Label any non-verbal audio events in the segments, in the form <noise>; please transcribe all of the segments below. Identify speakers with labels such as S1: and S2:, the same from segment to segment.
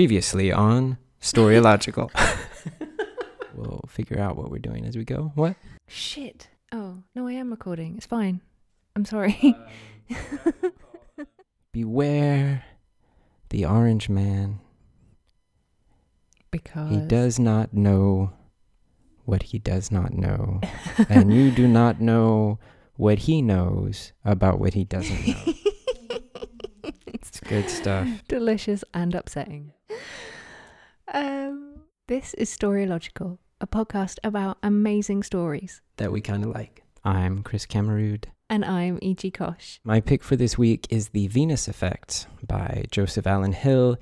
S1: Previously on Storylogical. <laughs> we'll figure out what we're doing as we go. What?
S2: Shit. Oh, no, I am recording. It's fine. I'm sorry.
S1: Um, <laughs> Beware the orange man.
S2: because
S1: He does not know what he does not know. and you do not know what he knows about what he doesn't know. <laughs> It's good stuff.
S2: delicious and upsetting. Um, this is Storylogical, a podcast about amazing stories.
S1: That we kind of like. I'm Chris Kammerud.
S2: And I'm E.G. Cosh.
S1: My pick for this week is The Venus Effect by Joseph Allen Hill.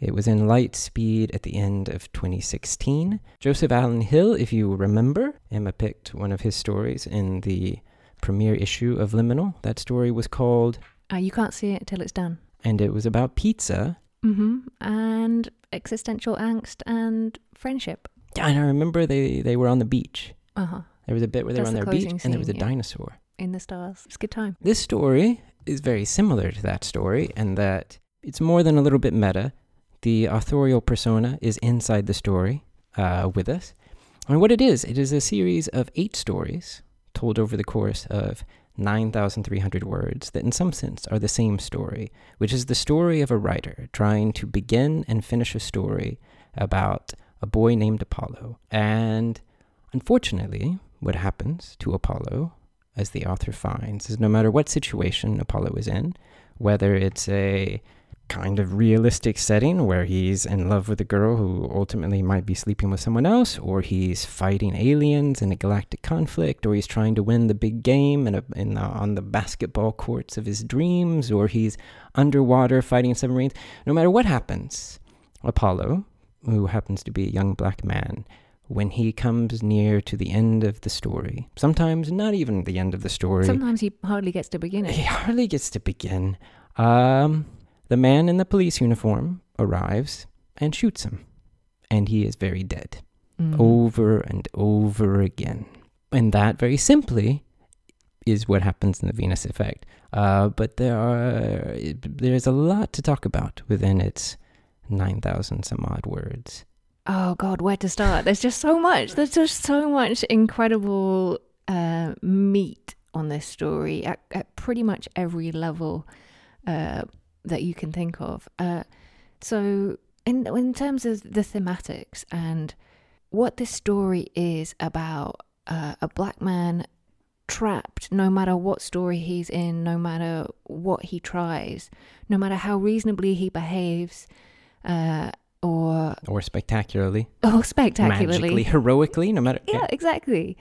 S1: It was in Lightspeed at the end of 2016. Joseph Allen Hill, if you remember, Emma picked one of his stories in the premiere issue of Liminal. That story was called,
S2: Uh, you can't see it until it's done.
S1: and it was about pizza.
S2: Hmm And existential angst and friendship.
S1: Yeah, and I remember they, they were on the beach.
S2: Uh huh.
S1: There was a bit where they
S2: That's
S1: were on
S2: the
S1: their beach,
S2: closing
S1: and there was a
S2: yeah.
S1: dinosaur.
S2: In the stars. It's a good time.
S1: This story is very similar to that story in that it's more than a little bit meta. The authorial persona is inside the story uh, with us. And what it is, it is a series of eight stories told over the course of 9,300 words that, in some sense, are the same story, which is the story of a writer trying to begin and finish a story about a boy named Apollo. And unfortunately, what happens to Apollo as the author finds, is no matter what situation Apollo is in, whether it's a kind of realistic setting where he's in love with a girl who ultimately might be sleeping with someone else, or he's fighting aliens in a galactic conflict, or he's trying to win the big game in a, in the, on the basketball courts of his dreams, or he's underwater fighting submarines. No matter what happens, Apollo, who happens to be a young black man, when he comes near to the end of the story, sometimes not even the end of the story,
S2: Sometimes he hardly gets to begin
S1: he hardly gets to begin. Um, the man in the police uniform arrives and shoots him, and he is very dead
S2: Mm.
S1: over and over again. And that, very simply, is what happens in the Venus Effect. Uh, but there are there's a lot to talk about within its nine thousand some odd words.
S2: Oh God, where to start? There's just so much. There's just so much incredible uh, meat on this story at, at pretty much every level uh, that you can think of. Uh, so, in in terms of the thematics and what this story is about, uh, a black man trapped, no matter what story he's in, no matter what he tries, no matter how reasonably he behaves. Uh, or
S1: Or spectacularly,
S2: or spectacularly
S1: magically, heroically, no matter.
S2: yeah exactly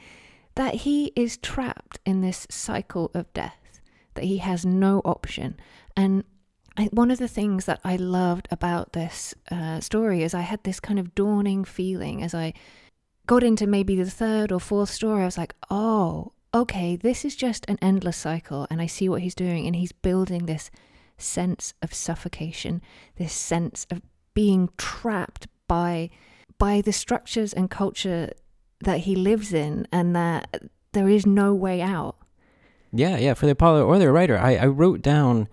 S2: that he is trapped in this cycle of death that he has no option and I, one of the things that i loved about this uh, story is i had this kind of dawning feeling as i got into maybe the third or fourth story i was like oh okay this is just an endless cycle and i see what he's doing and he's building this sense of suffocation this sense of being trapped by by the structures and culture that he lives in and that there is no way out.
S1: Yeah, yeah, for the Apollo or the writer, I, I wrote down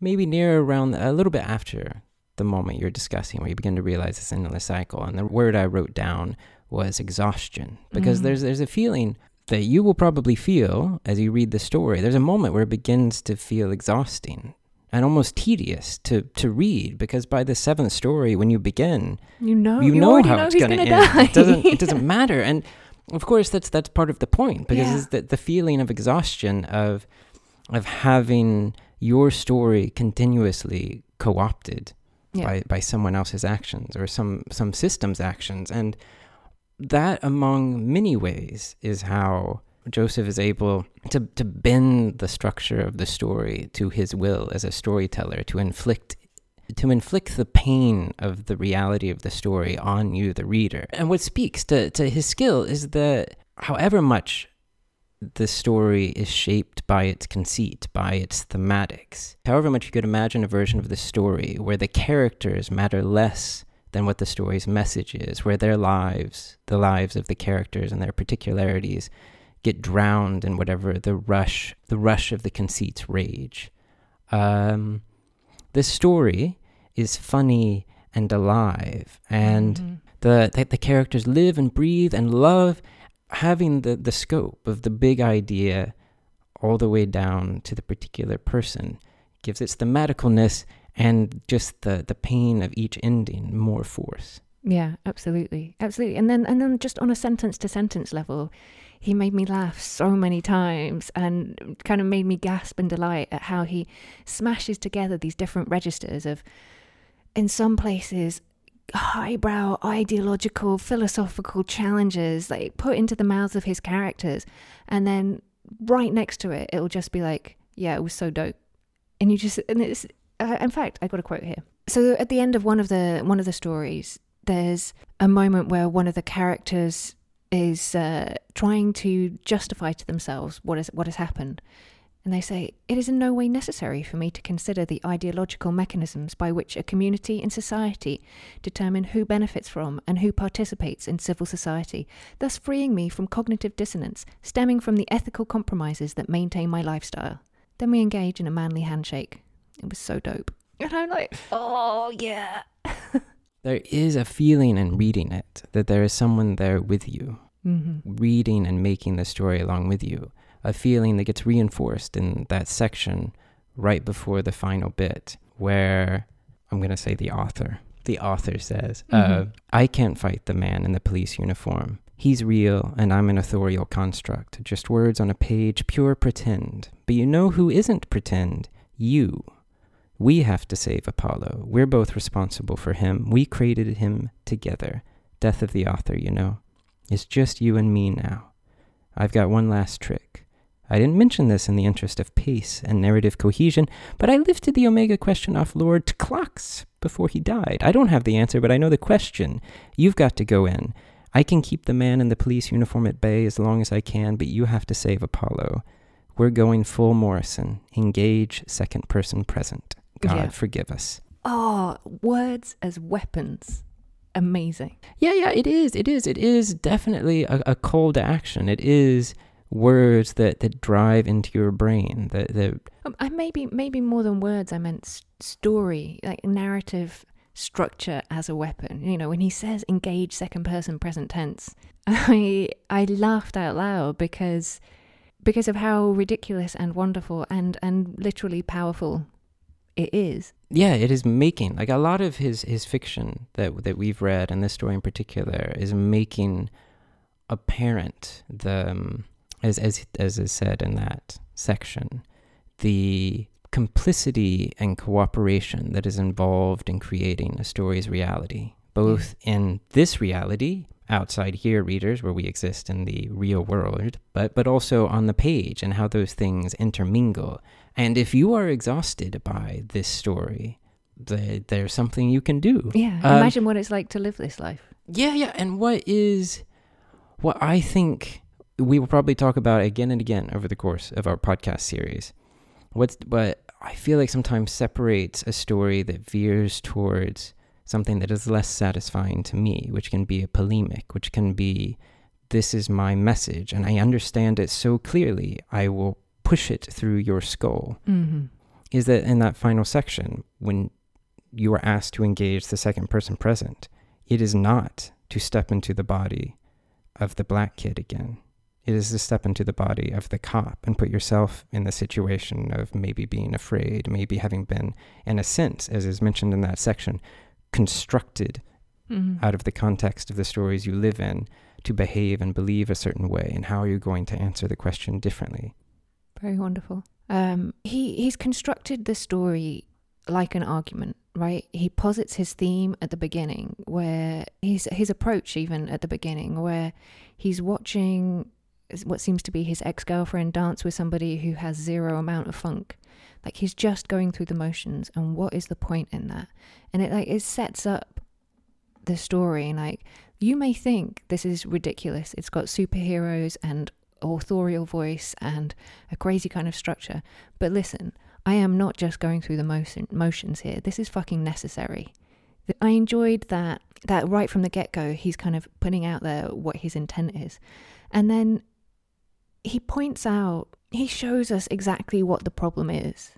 S1: maybe near around a little bit after the moment you're discussing where you begin to realize this endless cycle. And the word I wrote down was exhaustion. Because
S2: Mhm.
S1: there's there's a feeling that you will probably feel as you read the story. There's a moment where it begins to feel exhausting and almost tedious to, to read because by the seventh story when you begin
S2: You know,
S1: you,
S2: you,
S1: know how
S2: know
S1: it's going to end.
S2: die.
S1: It doesn't it <laughs> doesn't matter, and of course that's that's part of the point because
S2: Yeah.
S1: it's the the feeling of exhaustion of of having your story continuously co-opted
S2: Yeah.
S1: by by someone else's actions or some some system's actions, and that among many ways is how Joseph is able to to bend the structure of the story to his will as a storyteller to inflict to inflict the pain of the reality of the story on you, the reader. And what speaks to, to his skill is that however much the story is shaped by its conceit, by its thematics, however much you could imagine a version of the story where the characters matter less than what the story's message is, where their lives, the lives of the characters and their particularities, get drowned in whatever the rush, the rush of the conceit's rage. Um, the story is funny and alive and
S2: Mhm.
S1: the that the characters live and breathe and love having the the scope of the big idea all the way down to the particular person gives its thematicalness and just the the pain of each ending more force
S2: Yeah, absolutely, absolutely. And then, and then, just on a sentence to sentence level, he made me laugh so many times, and kind of made me gasp in delight at how he smashes together these different registers of, in some places, highbrow ideological philosophical challenges like put into the mouths of his characters. And then right next to it it'll just be like yeah it was so dope. And you just and it's uh, in fact i got a quote here. So at the end of one of the one of the stories there's a moment where one of the characters is uh, trying to justify to themselves what is what has happened and they say it is in no way necessary for me to consider the ideological mechanisms by which a community and society determine who benefits from and who participates in civil society thus freeing me from cognitive dissonance stemming from the ethical compromises that maintain my lifestyle. Then we engage in a manly handshake. It was so dope. And i'm like oh yeah. <laughs>
S1: There is a feeling in reading it that there is someone there with you
S2: mm-hmm.
S1: reading and making the story along with you a feeling that gets reinforced in that section right before the final bit where i'm going to say the author the author says uh,
S2: Mhm.
S1: i can't fight the man in the police uniform. He's real and i'm an authorial construct. Just words on a page pure pretend. But you know who isn't pretend? You. We have to save apollo. We're both responsible for him. We created him together. Death of the author you know. It's just you and me now. I've got one last trick. I didn't mention this in the interest of pace and narrative cohesion, but I lifted the Omega question off Lord Tklox before he died. I don't have the answer, but I know the question. You've got to go in. I can keep the man in the police uniform at bay as long as I can, but you have to save Apollo. We're going full Morrison. Engage second person present. God
S2: Yeah.
S1: forgive us.
S2: oh words as weapons amazing
S1: Yeah, yeah, it is. It is. It is definitely a, a call to action. It is words that, that drive into your brain. That, that
S2: Um, I maybe maybe more than words. I meant story, like narrative structure as a weapon. You know, when he says engage second person present tense, <laughs> I I laughed out loud because because of how ridiculous and wonderful and and literally powerful it is.
S1: yeah, it is making like a lot of his his fiction that that we've read, and this story in particular, is making apparent the um, as as as is said in that section, the complicity and cooperation that is involved in creating a story's reality, both in this reality outside here readers where we exist in the real world but but also on the page and how those things intermingle and if you are exhausted by this story the, there's something you can do
S2: Yeah,
S1: Um,
S2: imagine what it's like to live this life.
S1: yeah, yeah. And what is what I think we will probably talk about again and again over the course of our podcast series. What's what I feel like sometimes separates a story that veers towards something that is less satisfying to me, which can be a polemic, which can be this is my message and I understand it so clearly, I will push it through your skull
S2: Mm-hmm.
S1: is that in that final section, when you are asked to engage the second person present, it is not to step into the body of the black kid again. It is to step into the body of the cop and put yourself in the situation of maybe being afraid, maybe having been, in a sense, as is mentioned in that section, constructed
S2: Mm-hmm.
S1: out of the context of the stories you live in to behave and believe a certain way. And how are you going to answer the question differently?
S2: Very wonderful. Um, he he's constructed the story like an argument, right? He posits his theme at the beginning, where his his approach even at the beginning, where he's watching what seems to be his ex girlfriend dance with somebody who has zero amount of funk. Like he's just going through the motions, and what is the point in that? And it like it sets up the story. And like you may think this is ridiculous. It's got superheroes and authorial voice and a crazy kind of structure. But listen, I am not just going through the motion, motions here. This is fucking necessary. I enjoyed that that right from the get go. He's kind of putting out there what his intent is, and then he points out he shows us exactly what the problem is.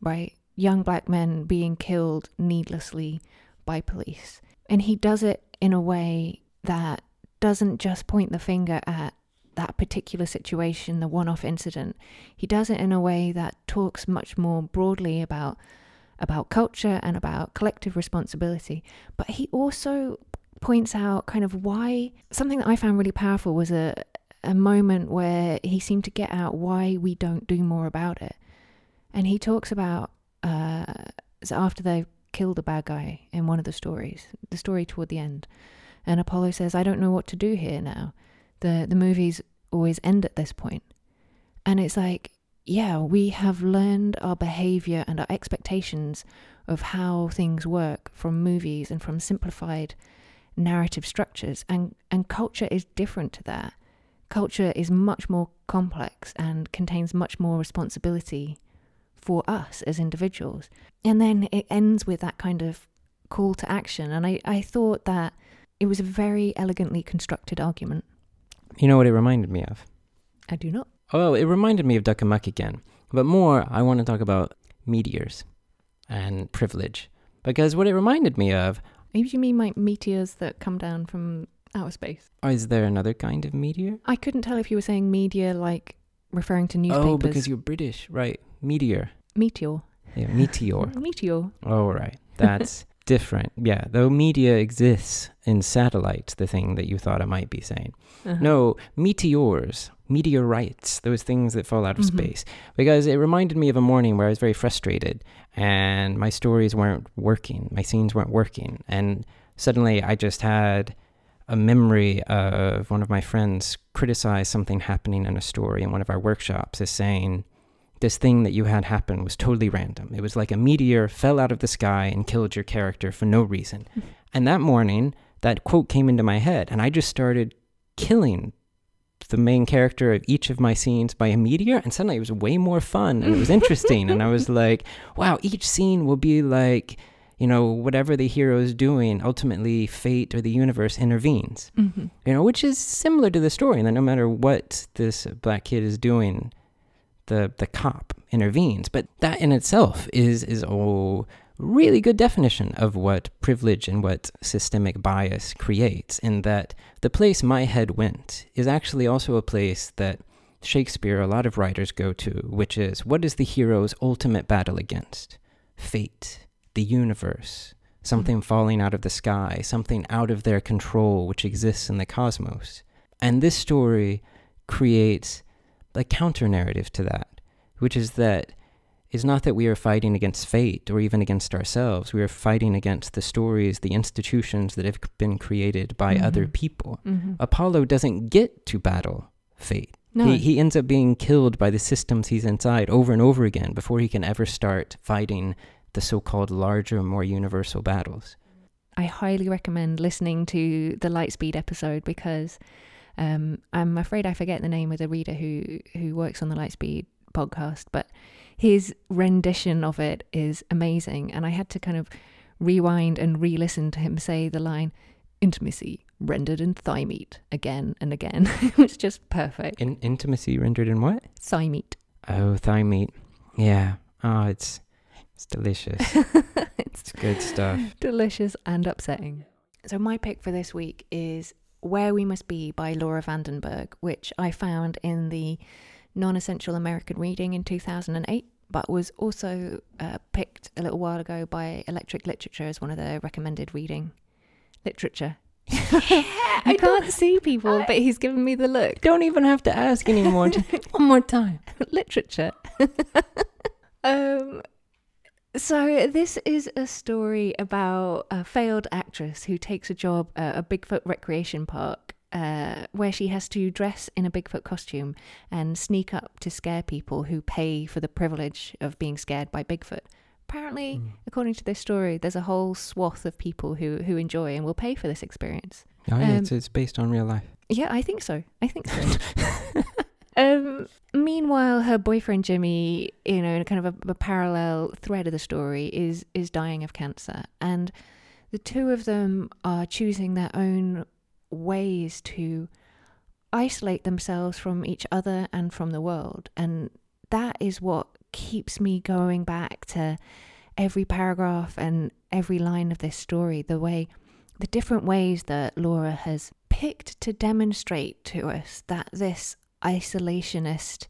S2: Right, young black men being killed needlessly by police. And he does it in a way that doesn't just point the finger at that particular situation, the one off incident. He does it in a way that talks much more broadly about about culture and about collective responsibility. But he also points out kind of why something that I found really powerful was a a moment where he seemed to get out why we don't do more about it. And he talks about uh, so after they've killed the bad guy in one of the stories, the story toward the end, and Apollo says, "I don't know what to do here now." The the movies always end at this point, and it's like, yeah, we have learned our behavior and our expectations of how things work from movies and from simplified narrative structures, and and culture is different to that culture is much more complex and contains much more responsibility for us as individuals. And then it ends with that kind of call to action. And I, I thought that it was a very elegantly constructed argument.
S1: You know what it reminded me of?
S2: I do not.
S1: Oh, it reminded me of Duck Amuck again. But more, I want to talk about meteors and privilege. Because what it reminded me of.
S2: Maybe you mean like meteors that come down from outer space.
S1: Is there another kind of meteor?
S2: I couldn't tell if you were saying media like referring to newspapers.
S1: Oh, because you're British, right? Meteor.
S2: Meteor.
S1: Yeah, meteor. <laughs>
S2: meteor.
S1: Oh, right. That's <laughs> different. Yeah, though media exists in satellites, the thing that you thought I might be saying. Uh-huh. No, meteors, meteorites, those things that fall out of mm-hmm. space. Because it reminded me of a morning where I was very frustrated and my stories weren't working, my scenes weren't working. And suddenly I just had a memory of one of my friends criticize something happening in a story in one of our workshops as saying, this thing that you had happen was totally random. It was like a meteor fell out of the sky and killed your character for no reason. <laughs> and that morning, that quote came into my head, and I just started killing the main character of each of my scenes by a meteor. And suddenly it was way more fun and it was <laughs> interesting. and I was like, wow, each scene will be like you know, whatever the hero is doing, ultimately fate or the universe intervenes. Mm-hmm. You know, which is similar to the story, that no matter what this black kid is doing, the the cop intervenes. But that in itself is is a really good definition of what privilege and what systemic bias creates. In that the place my head went is actually also a place that Shakespeare, a lot of writers go to, which is what is the hero's ultimate battle against? Fate the universe, something mm-hmm. falling out of the sky, something out of their control which exists in the cosmos. And this story creates a counter narrative to that, which is that it's not that we are fighting against fate or even against ourselves. We are fighting against the stories, the institutions that have been created by mm-hmm. other people. Mm-hmm. Apollo doesn't get to battle fate. No. He, he ends up being killed by the systems he's inside over and over again before he can ever start fighting the so called larger, more universal battles.
S2: I highly recommend listening to the Lightspeed episode because um, I'm afraid I forget the name of the reader who, who works on the Lightspeed podcast, but his rendition of it is amazing. And I had to kind of rewind and re listen to him say the line, intimacy rendered in thigh meat again and again. <laughs> it was just perfect.
S1: In- intimacy rendered in what?
S2: Thigh meat.
S1: Oh, thigh meat. Yeah. Oh, it's it's delicious. <laughs> it's good stuff.
S2: Delicious and upsetting. So, my pick for this week is Where We Must Be by Laura van den Berg, which I found in the non essential American reading in 2008, but was also uh, picked a little while ago by Electric Literature as one of their recommended reading literature. Yeah, <laughs> I, I can't see people, I, but he's giving me the look.
S1: Don't even have to ask anymore. <laughs> one more time.
S2: literature. um, so, this is a story about a failed actress who takes a job at a Bigfoot recreation park uh, where she has to dress in a Bigfoot costume and sneak up to scare people who pay for the privilege of being scared by Bigfoot. Apparently, mm. according to this story, there's a whole swath of people who, who enjoy and will pay for this experience.
S1: Oh, yeah, um, it's, it's based on real life.
S2: Yeah, I think so. I think so. <laughs> <laughs> Um, meanwhile, her boyfriend Jimmy, you know, in a kind of a, a, parallel thread of the story, is is dying of cancer, and the two of them are choosing their own ways to isolate themselves from each other and from the world, and that is what keeps me going back to every paragraph and every line of this story, the way, the different ways that Laura has picked to demonstrate to us that this isolationist,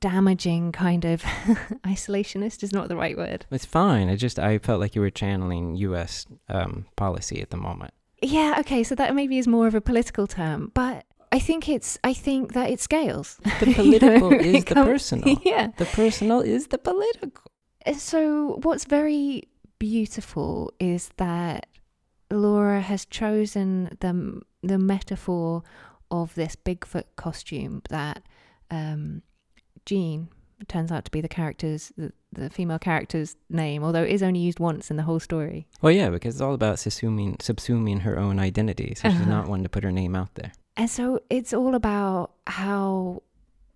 S2: damaging kind of <laughs> isolationist is not the right word.
S1: It's fine. I just I felt like you were channeling U.S. Um, policy at the moment.
S2: Yeah, okay, so that maybe is more of a political term, but I think it's I think that it scales. <laughs>
S1: The political
S2: You know,
S1: is the personal. <laughs>
S2: Yeah.
S1: The personal is the political.
S2: Uh, So what's very beautiful is that Laura has chosen the the metaphor of this Bigfoot costume that um, Jean turns out to be the character's the, the female character's name, although it is only used once in the whole story.
S1: Well, yeah, because it's all about subsuming subsuming her own identity. So she's
S2: Uh-huh.
S1: not one to put her name out there.
S2: And so it's all about how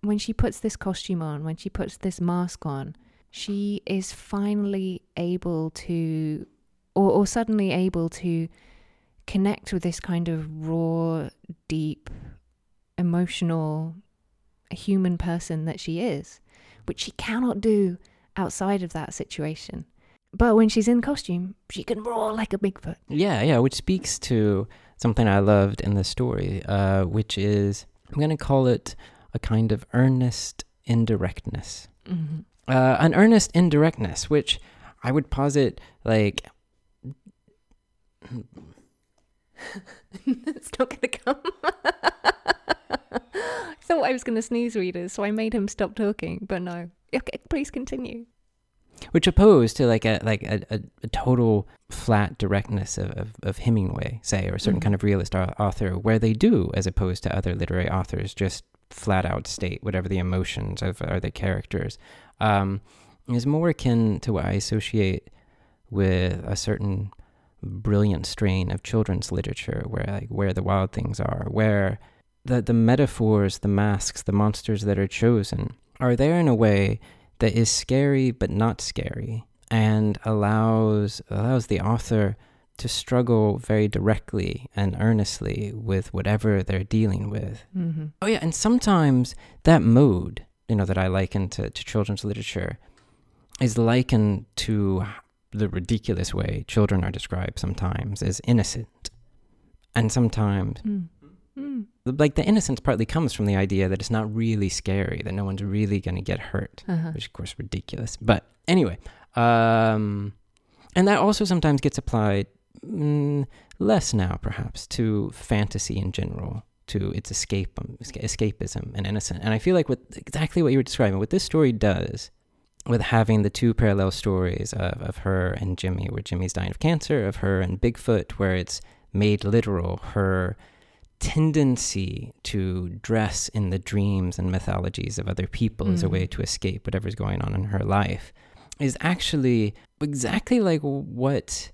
S2: when she puts this costume on, when she puts this mask on, she is finally able to, or, or suddenly able to connect with this kind of raw, deep, emotional, human person that she is, which she cannot do outside of that situation. But when she's in costume, she can roar like a Bigfoot.
S1: Yeah, yeah, which speaks to something I loved in the story, uh, which is I'm going to call it a kind of earnest indirectness.
S2: Mm-hmm.
S1: Uh, an earnest indirectness, which I would posit like
S2: it's not going to come. <laughs> I thought I was going to sneeze, readers, so I made him stop talking, but no. Okay, please continue.
S1: which opposed to like a like a, a, a total flat directness of, of, of Hemingway, say, or a certain
S2: Mhm.
S1: kind of realist author, where they do, as opposed to other literary authors, just flat out state whatever the emotions of are the characters, um, is more akin to what I associate with a certain brilliant strain of children's literature, where like where the wild things are, where the the metaphors, the masks, the monsters that are chosen are there in a way that is scary but not scary and allows allows the author to struggle very directly and earnestly with whatever they're dealing with.
S2: Mm-hmm.
S1: Oh yeah, and sometimes that mode, you know, that I liken to, to children's literature is likened to the ridiculous way children are described sometimes as innocent. And sometimes
S2: Mm. Mm.
S1: like the innocence partly comes from the idea that it's not really scary, that no one's really gonna get hurt
S2: Uh-huh.
S1: which of course is ridiculous. But anyway, um, and that also sometimes gets applied mm, less now, perhaps, to fantasy in general, to its escape, escapism and innocent. And I feel like what exactly what you were describing, what this story does, with having the two parallel stories of, of her and Jimmy, where Jimmy's dying of cancer, of her and Bigfoot, where it's made literal, her tendency to dress in the dreams and mythologies of other people as a
S2: Mm.
S1: way to escape whatever's going on in her life is actually exactly like what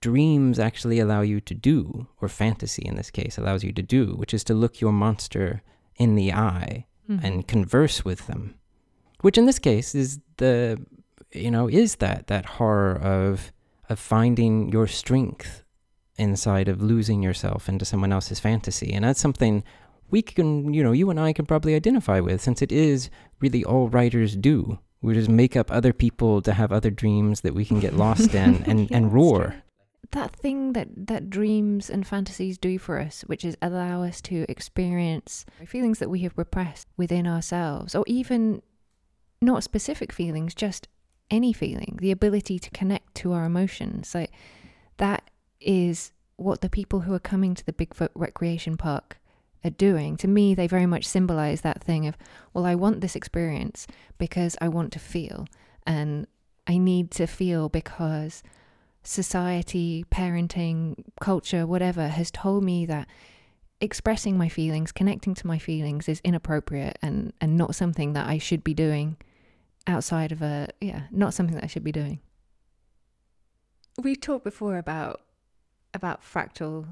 S1: dreams actually allow you to do, or fantasy in this case allows you to do, which is to look your monster in the eye
S2: Mhm.
S1: and converse with them which in this case is the you know is that that horror of of finding your strength inside of losing yourself into someone else's fantasy. And that's something we can you know you and I can probably identify with since it is really all writers do we just make up other people to have other dreams that we can get lost in <laughs> and
S2: Yeah,
S1: and roar.
S2: that thing that that dreams and fantasies do for us which is allow us to experience feelings that we have repressed within ourselves or even not specific feelings just any feeling the ability to connect to our emotions. Like that is what the people who are coming to the bigfoot recreation park are doing. To me they very much symbolize that thing of well i want this experience because i want to feel and i need to feel because society, parenting, culture, whatever, has told me that expressing my feelings, connecting to my feelings is inappropriate and, and not something that I should be doing outside of a, yeah, not something that I should be doing. We talked before about about fractal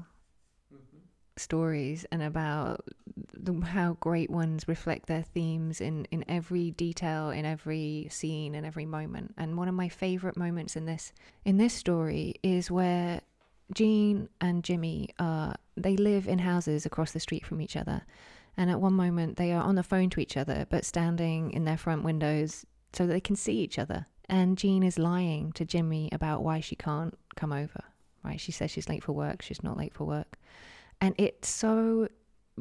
S2: mm-hmm. stories and about the, how great ones reflect their themes in, in every detail, in every scene, in every moment. And one of my favorite moments in this in this story is where Jean and Jimmy are they live in houses across the street from each other. And at one moment they are on the phone to each other but standing in their front windows so that they can see each other. And Jean is lying to Jimmy about why she can't come over, right? She says she's late for work, she's not late for work. And it so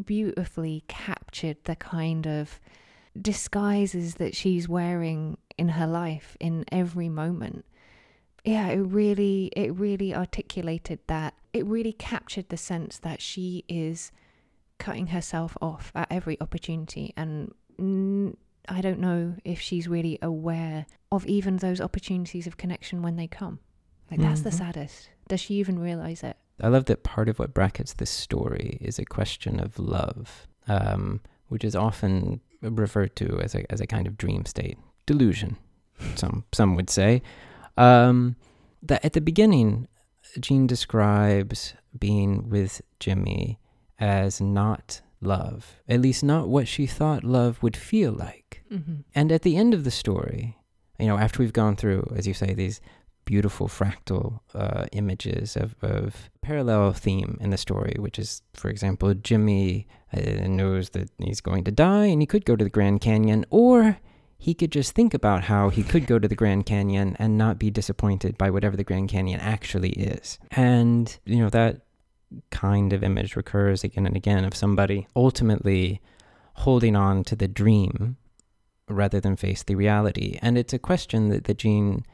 S2: beautifully captured the kind of disguises that she's wearing in her life in every moment. Yeah, it really it really articulated that. It really captured the sense that she is cutting herself off at every opportunity and mm, I don't know if she's really aware of even those opportunities of connection when they come. Like that's the
S1: Mhm.
S2: saddest. Does she even realize it?
S1: I love that part of what brackets this story is a question of love, um, which is often referred to as a as a kind of dream state, delusion. Some some would say. Um, that at the beginning, Jean describes being with Jimmy as not love, at least not what she thought love would feel like.
S2: Mm-hmm.
S1: And at the end of the story, you know, after we've gone through, as you say, these beautiful fractal uh, images of, of parallel theme in the story, which is, for example, Jimmy uh, knows that he's going to die and he could go to the Grand Canyon, or he could just think about how he could go to the Grand Canyon and not be disappointed by whatever the Grand Canyon actually is. And, you know, that kind of image recurs again and again of somebody ultimately holding on to the dream rather than face the reality. And it's a question that, that Jean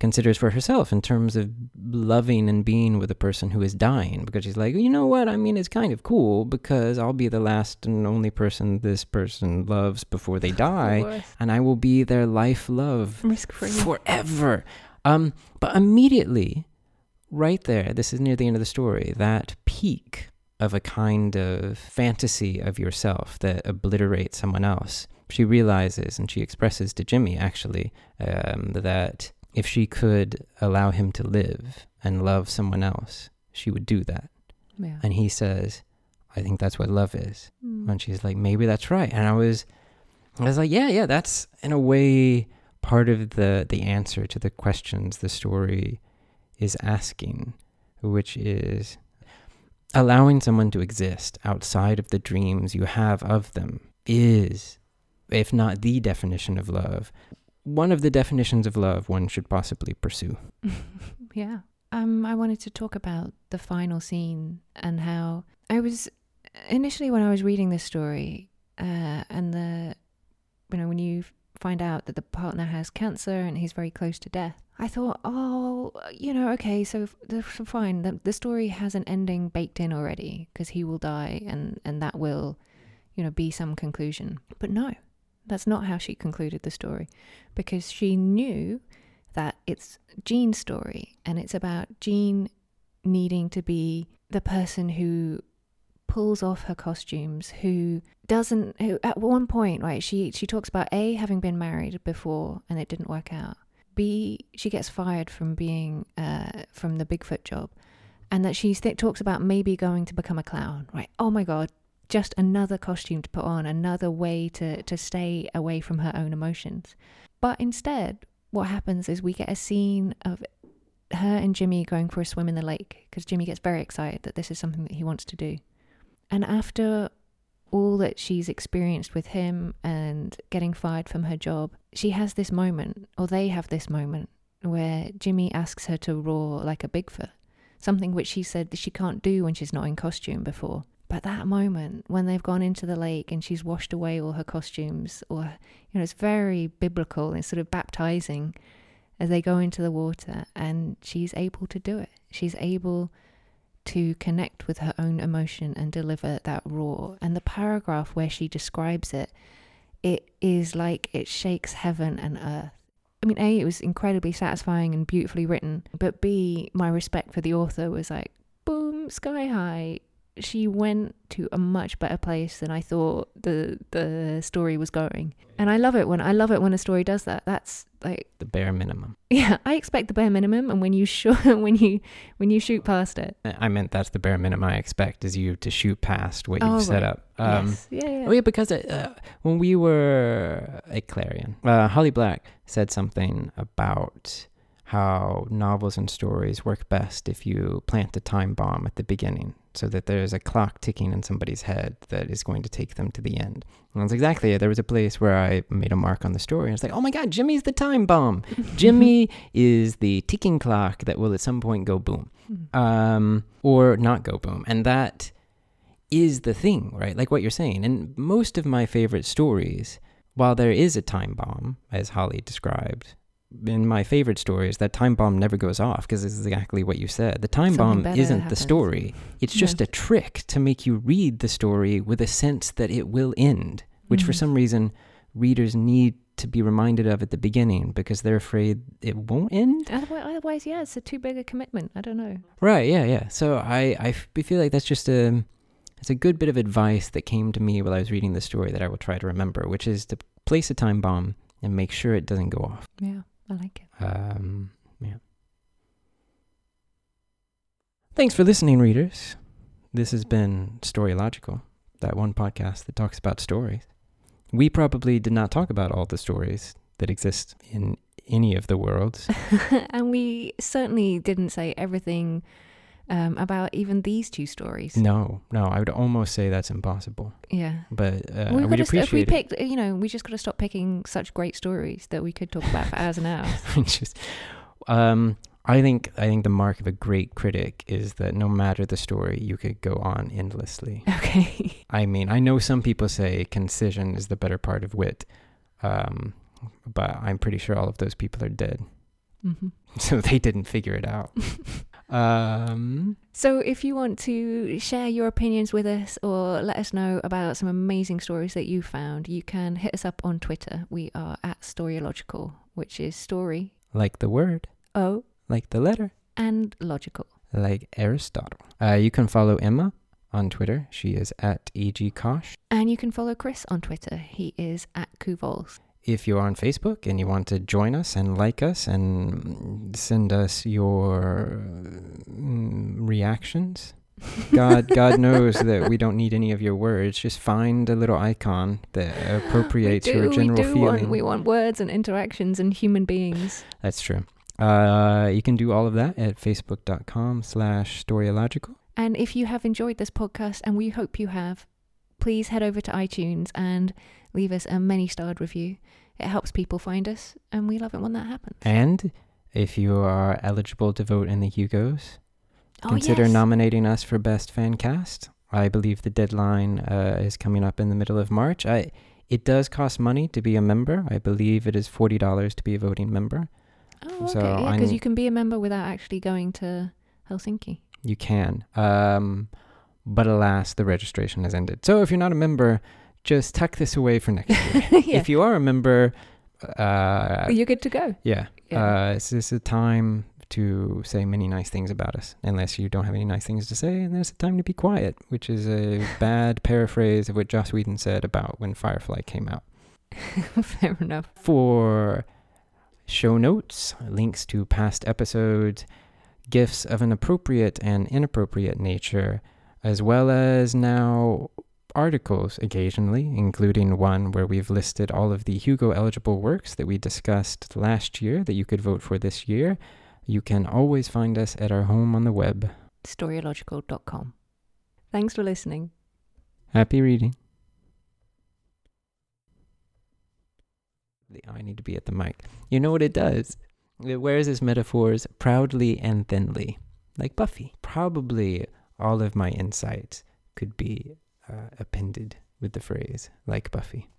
S1: considers for herself in terms of loving and being with a person who is dying because she's like, you know what? I mean, it's kind of cool because I'll be the last and only person this person loves before they <laughs> die, and I will be their life love <laughs> forever. Um, but immediately, right there, this is near the end of the story, that peak of a kind of fantasy of yourself that obliterates someone else. She realizes and she expresses to Jimmy actually um, that if she could allow him to live and love someone else, she would do that.
S2: Yeah.
S1: And he says, I think that's what love is.
S2: Mm.
S1: And she's like, maybe that's right. And I was, I was like, yeah, yeah, that's in a way part of the the answer to the questions the story is asking, which is allowing someone to exist outside of the dreams you have of them is, if not the definition of love, one of the definitions of love one should possibly pursue. <laughs>
S2: yeah. Um, I wanted to talk about the final scene and how I was initially when I was reading this story, uh, and the you know when you find out that the partner has cancer and he's very close to death, I thought, oh, you know, okay, so the- fine. The, the story has an ending baked in already because he will die, and and that will, you know, be some conclusion. But no, that's not how she concluded the story, because she knew that it's Jean's story and it's about Jean needing to be the person who pulls off her costumes who doesn't who at one point right she she talks about a having been married before and it didn't work out b she gets fired from being uh from the bigfoot job and that she th- talks about maybe going to become a clown right? Oh my god just another costume to put on another way to to stay away from her own emotions but instead what happens is we get a scene of her and Jimmy going for a swim in the lake because Jimmy gets very excited that this is something that he wants to do. And after all that she's experienced with him and getting fired from her job, she has this moment, or they have this moment, where Jimmy asks her to roar like a Bigfoot, something which she said that she can't do when she's not in costume before. But that moment when they've gone into the lake and she's washed away all her costumes, or, you know, it's very biblical it's sort of baptizing as they go into the water and she's able to do it. She's able to connect with her own emotion and deliver that roar. And the paragraph where she describes it, it is like it shakes heaven and earth. I mean, A, it was incredibly satisfying and beautifully written, but B, my respect for the author was like, boom, sky high. She went to a much better place than I thought the the story was going. And I love it when I love it when a story does that. That's like
S1: The bare minimum.
S2: yeah, I expect the bare minimum, and when you sh- <laughs> when you when you shoot past it,
S1: I meant that's the bare minimum I expect is you to shoot past what you've
S2: Oh,
S1: set
S2: right.
S1: up. Um,
S2: yes, yeah, yeah,
S1: Oh yeah, because uh, when we were at Clarion, uh, Holly Black said something about how novels and stories work best if you plant a time bomb at the beginning so that there's a clock ticking in somebody's head that is going to take them to the end. And that's exactly it. There was a place where I made a mark on the story and it's like, oh my God, Jimmy's the time bomb. <laughs> Jimmy is the ticking clock that will at some point go boom um, or not go boom. And that is the thing, right? Like what you're saying. And most of my favorite stories, while there is a time bomb, as Holly described, in my favorite stories, that time bomb never goes off because it's exactly what you said. The time
S2: Something
S1: bomb isn't the story, it's
S2: Yeah.
S1: just a trick to make you read the story with a sense that it will end, which for
S2: Mhm.
S1: some reason readers need to be reminded of at the beginning because they're afraid it won't end.
S2: Otherwise, otherwise, yeah, it's a too big a commitment. I don't know.
S1: Right, yeah, yeah. So I, I feel like that's just a it's a good bit of advice that came to me while I was reading the story that I will try to remember, which is to place a time bomb and make sure it doesn't go off.
S2: Yeah, I like it.
S1: Um, yeah. Thanks for listening, readers. This has been Storylogical, that one podcast that talks about stories. We probably did not talk about all the stories that exist in any of the worlds. <laughs>
S2: and we certainly didn't say everything um, about even these two stories.
S1: No, no, I would almost say that's impossible.
S2: Yeah.
S1: But uh,
S2: we
S1: we'd
S2: gotta if we
S1: appreciate it.
S2: picked, you know, we just got to stop picking such great stories that we could talk about for hours and <laughs> hours.
S1: just um I think I think the mark of a great critic is that no matter the story, you could go on endlessly. <laughs>
S2: Okay.
S1: I mean, I know some people say concision is the better part of wit, um, but I'm pretty sure all of those people are dead,
S2: hmm <laughs>
S1: so they didn't figure it out. Um,
S2: So, if you want to share your opinions with us or let us know about some amazing stories that you found, you can hit us up on Twitter. We are at Storylogical, which is story
S1: like the word,
S2: O
S1: like the letter,
S2: and logical.
S1: like Aristotle. Uh, you can follow Emma on Twitter. She is at eg cosh.
S2: And you can follow Chris on Twitter. He is at Kuvols.
S1: If you're on Facebook and you want to join us and like us and send us your mm, reactions, <laughs> God, God knows that we don't need any of your words. Just find a little icon that appropriates
S2: do,
S1: your general
S2: we do
S1: feeling.
S2: Want, we want words and interactions and human beings.
S1: That's true. Uh, you can do all of that at facebook.com slash storylogical.
S2: And if you have enjoyed this podcast, and we hope you have, please head over to iTunes and leave us a many starred review. It helps people find us, and we love it when that happens.
S1: And if you are eligible to vote in the Hugos,
S2: Oh,
S1: consider
S2: yes.
S1: nominating us for best fan cast. I believe the deadline uh, is coming up in the middle of March. I it does cost money to be a member. I believe it is forty dollars to be a voting member.
S2: Oh, okay.
S1: So
S2: yeah, because you can be a member without actually going to Helsinki.
S1: You can, um, but alas, the registration has ended. So if you're not a member, just tuck this away for next year. <laughs>
S2: yeah.
S1: If you are a member, uh,
S2: You're good to go.
S1: yeah,
S2: Yeah.
S1: uh, this is a time to say many nice things about us. Unless you don't have any nice things to say, and there's a time to be quiet, which is a <laughs> bad paraphrase of what Joss Whedon said about when Firefly came out. <laughs>
S2: Fair enough.
S1: For show notes, links to past episodes, gifts of an appropriate and inappropriate nature, as well as now articles occasionally, including one where we've listed all of the Hugo eligible works that we discussed last year that you could vote for this year. You can always find us at our home on the web.
S2: Storylogical.com. Thanks for listening.
S1: Happy reading. The I need to be at the mic. You know what it does? It wears its metaphors proudly and thinly, like Buffy. Probably all of my insights could be uh, appended with the phrase, like Buffy.